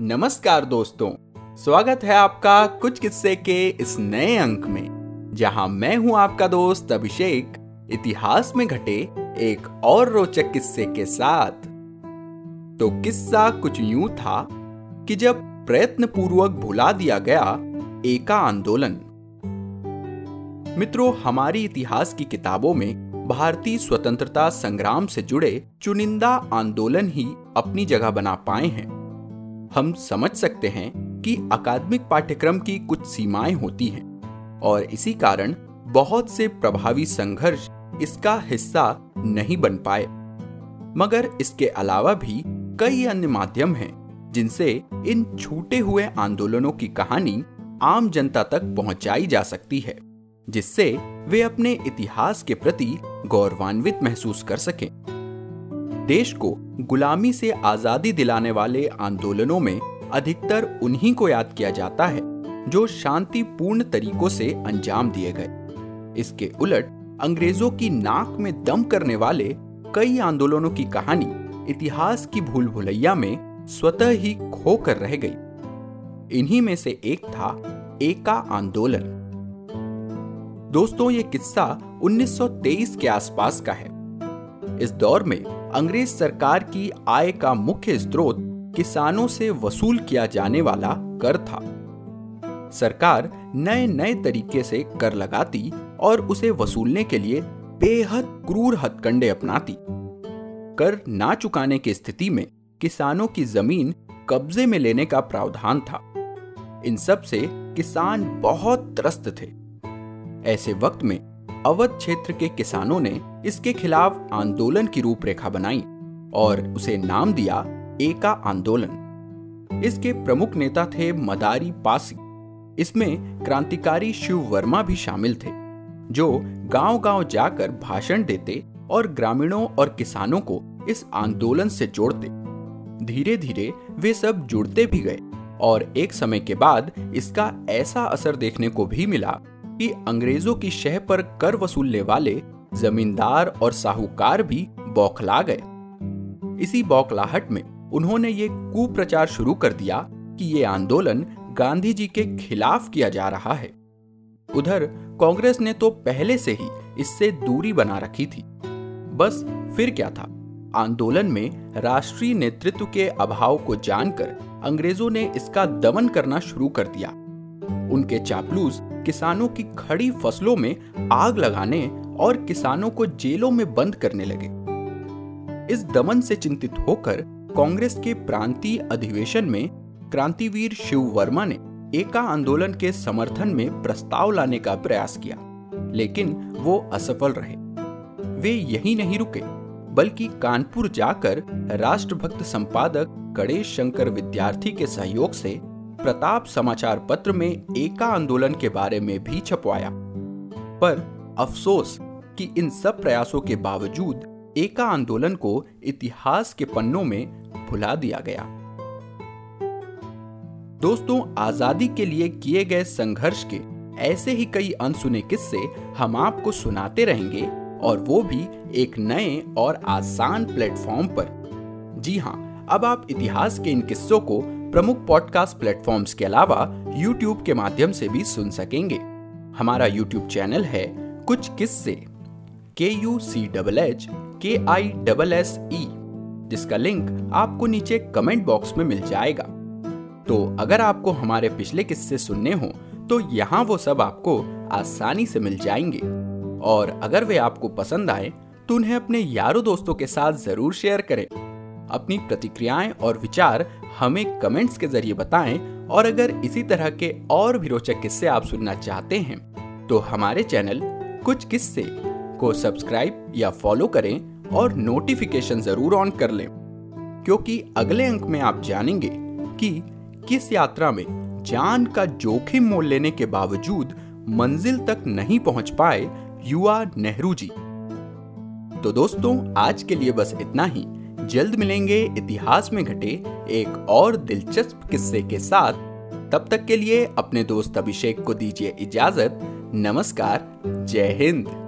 नमस्कार दोस्तों। स्वागत है आपका कुछ किस्से के इस नए अंक में, जहाँ मैं हूँ आपका दोस्त अभिषेक, इतिहास में घटे एक और रोचक किस्से के साथ। तो किस्सा कुछ यूँ था कि जब प्रयत्न पूर्वक भुला दिया गया एका आंदोलन। मित्रों, हमारी इतिहास की किताबों में भारतीय स्वतंत्रता संग्राम से जुड़े चुनिंदा आंदोलन ही अपनी जगह बना पाए हैं। हम समझ सकते हैं कि अकादमिक पाठ्यक्रम की कुछ सीमाएँ होती हैं, और इसी कारण बहुत से प्रभावी संघर्ष इसका हिस्सा नहीं बन पाए। मगर इसके अलावा भी कई अन्य माध्यम हैं, जिनसे इन छूटे हुए आंदोलनों की कहानी आम जनता तक पहुंचाई जा सकती है, जिससे वे अपने इतिहास के प्रति गौरवान्वित महसूस कर सकें। देश को गुलामी से आज़ादी दिलाने वाले आंदोलनों में अधिकतर उन्हीं को याद किया जाता है, जो शांतिपूर्ण तरीकों से अंजाम दिए गए। इसके उलट, अंग्रेज़ों की नाक में दम करने वाले कई आंदोलनों की कहानी इतिहास की भूल भुलैया में स्वतः ही खो कर रह गई। इन्हीं में से एक था एका आंदोलन। दोस्तों, ये किस्सा 1923 के आसपास का है। इस दौर में अंग्रेज़ सरकार की आय का मुख्य स्रोत किसानों से वसूल किया जाने वाला कर था। सरकार नए नए तरीके से कर लगाती और उसे वसूलने के लिए बेहद क्रूर हथकंडे अपनाती। कर ना चुकाने की स्थिति में किसानों की ज़मीन कब्जे में लेने का प्रावधान था। इन सबसे किसान बहुत त्रस्त थे। ऐसे वक्त में अवध क्षेत्र के किसानों ने इसके खिलाफ आंदोलन की रूपरेखा बनाई और उसे नाम दिया एका आंदोलन। इसके प्रमुख नेता थे मदारी पासी। इसमें क्रांतिकारी शिव वर्मा भी शामिल थे, जो गांव-गांव जाकर भाषण देते और ग्रामीणों और किसानों को इस आंदोलन से जोड़ते। धीरे धीरे वे सब जुड़ते भी गए और एक समय के बाद इसका ऐसा असर देखने को भी मिला कि अंग्रेज़ों की शह पर कर वसूलने वाले जमींदार और साहूकार भी बौखला गए। इसी बौखलाहट में उन्होंने ये कुप्रचार शुरू कर दिया कि ये आंदोलन गांधी जी के खिलाफ किया जा रहा है। उधर कांग्रेस ने तो पहले से ही इससे दूरी बना रखी थी। बस फिर क्या था? आंदोलन में राष्ट्रीय नेतृत्व के अभाव को जानकर अंग्रेज़ों ने इसका दमन करना शुरू कर दिया। उनके चापलूस किसानों की खड़ी फ़सलों में आग लगाने और किसानों को जेलों में बंद करने लगे। इस दमन से चिंतित होकर कांग्रेस के प्रांतीय अधिवेशन में क्रांतिवीर शिव वर्मा ने एका आंदोलन के समर्थन में प्रस्ताव लाने का प्रयास किया, लेकिन वो असफल रहे। वे यही नहीं रुके, बल्कि कानपुर जाकर राष्ट्रभक्त संपादक गणेश शंकर विद्यार्थी के सहयोग से प्रताप समाचार पत्र में एका आंदोलन के बारे में भी छपवाया। पर अफसोस कि इन सब प्रयासों के बावजूद एका आंदोलन को इतिहास के पन्नों में भुला दिया गया। दोस्तों, आज़ादी के लिए किए गए संघर्ष के ऐसे ही कई अनसुने किस्से हम आपको सुनाते रहेंगे और वो भी एक नए और आसान प्लेटफॉर्म पर। जी हाँ अब आप इतिहास के इन किस्सों को प्रमुख पॉडकास्ट प्लेटफॉर्म्स के अलावा यूट्यूब के माध्यम से भी सुन सकेंगे। हमारा यूट्यूब चैनल है कुछ किस्से। के यू सी डबल एच के आई डबल एस ई जिसका लिंक आपको नीचे कमेंट बॉक्स में मिल जाएगा। तो अगर आपको हमारे पिछले किस्से सुनने हो तो यहाँ वो सब आपको आसानी से मिल जाएँगे। और अगर वे आपको पसंद आए तो उन्हें अपने यारों दोस्तों के साथ ज़रूर शेयर करें। अपनी प्रतिक्रियाएँ और विचार हमें कमेंट्स के ज़रिए बताएँ, और अगर इसी तरह के और भी रोचक किस्से आप सुनना चाहते हैं तो हमारे चैनल कुछ किस्से को सब्सक्राइब या फॉलो करें और नोटिफिकेशन ज़रूर ऑन कर लें। क्योंकि अगले अंक में आप जानेंगे कि किस यात्रा में जान का जोखिम मोल लेने के बावजूद मंजिल तक नहीं पहुँच पाए युवा नेहरू जी। तो दोस्तों, आज के लिए बस इतना ही। जल्द मिलेंगे इतिहास में घटे एक और दिलचस्प किस्से के साथ। तब तक के लिए अपने दोस्त अभिषेक को दीजिए इजाज़त। नमस्कार, जय हिंद।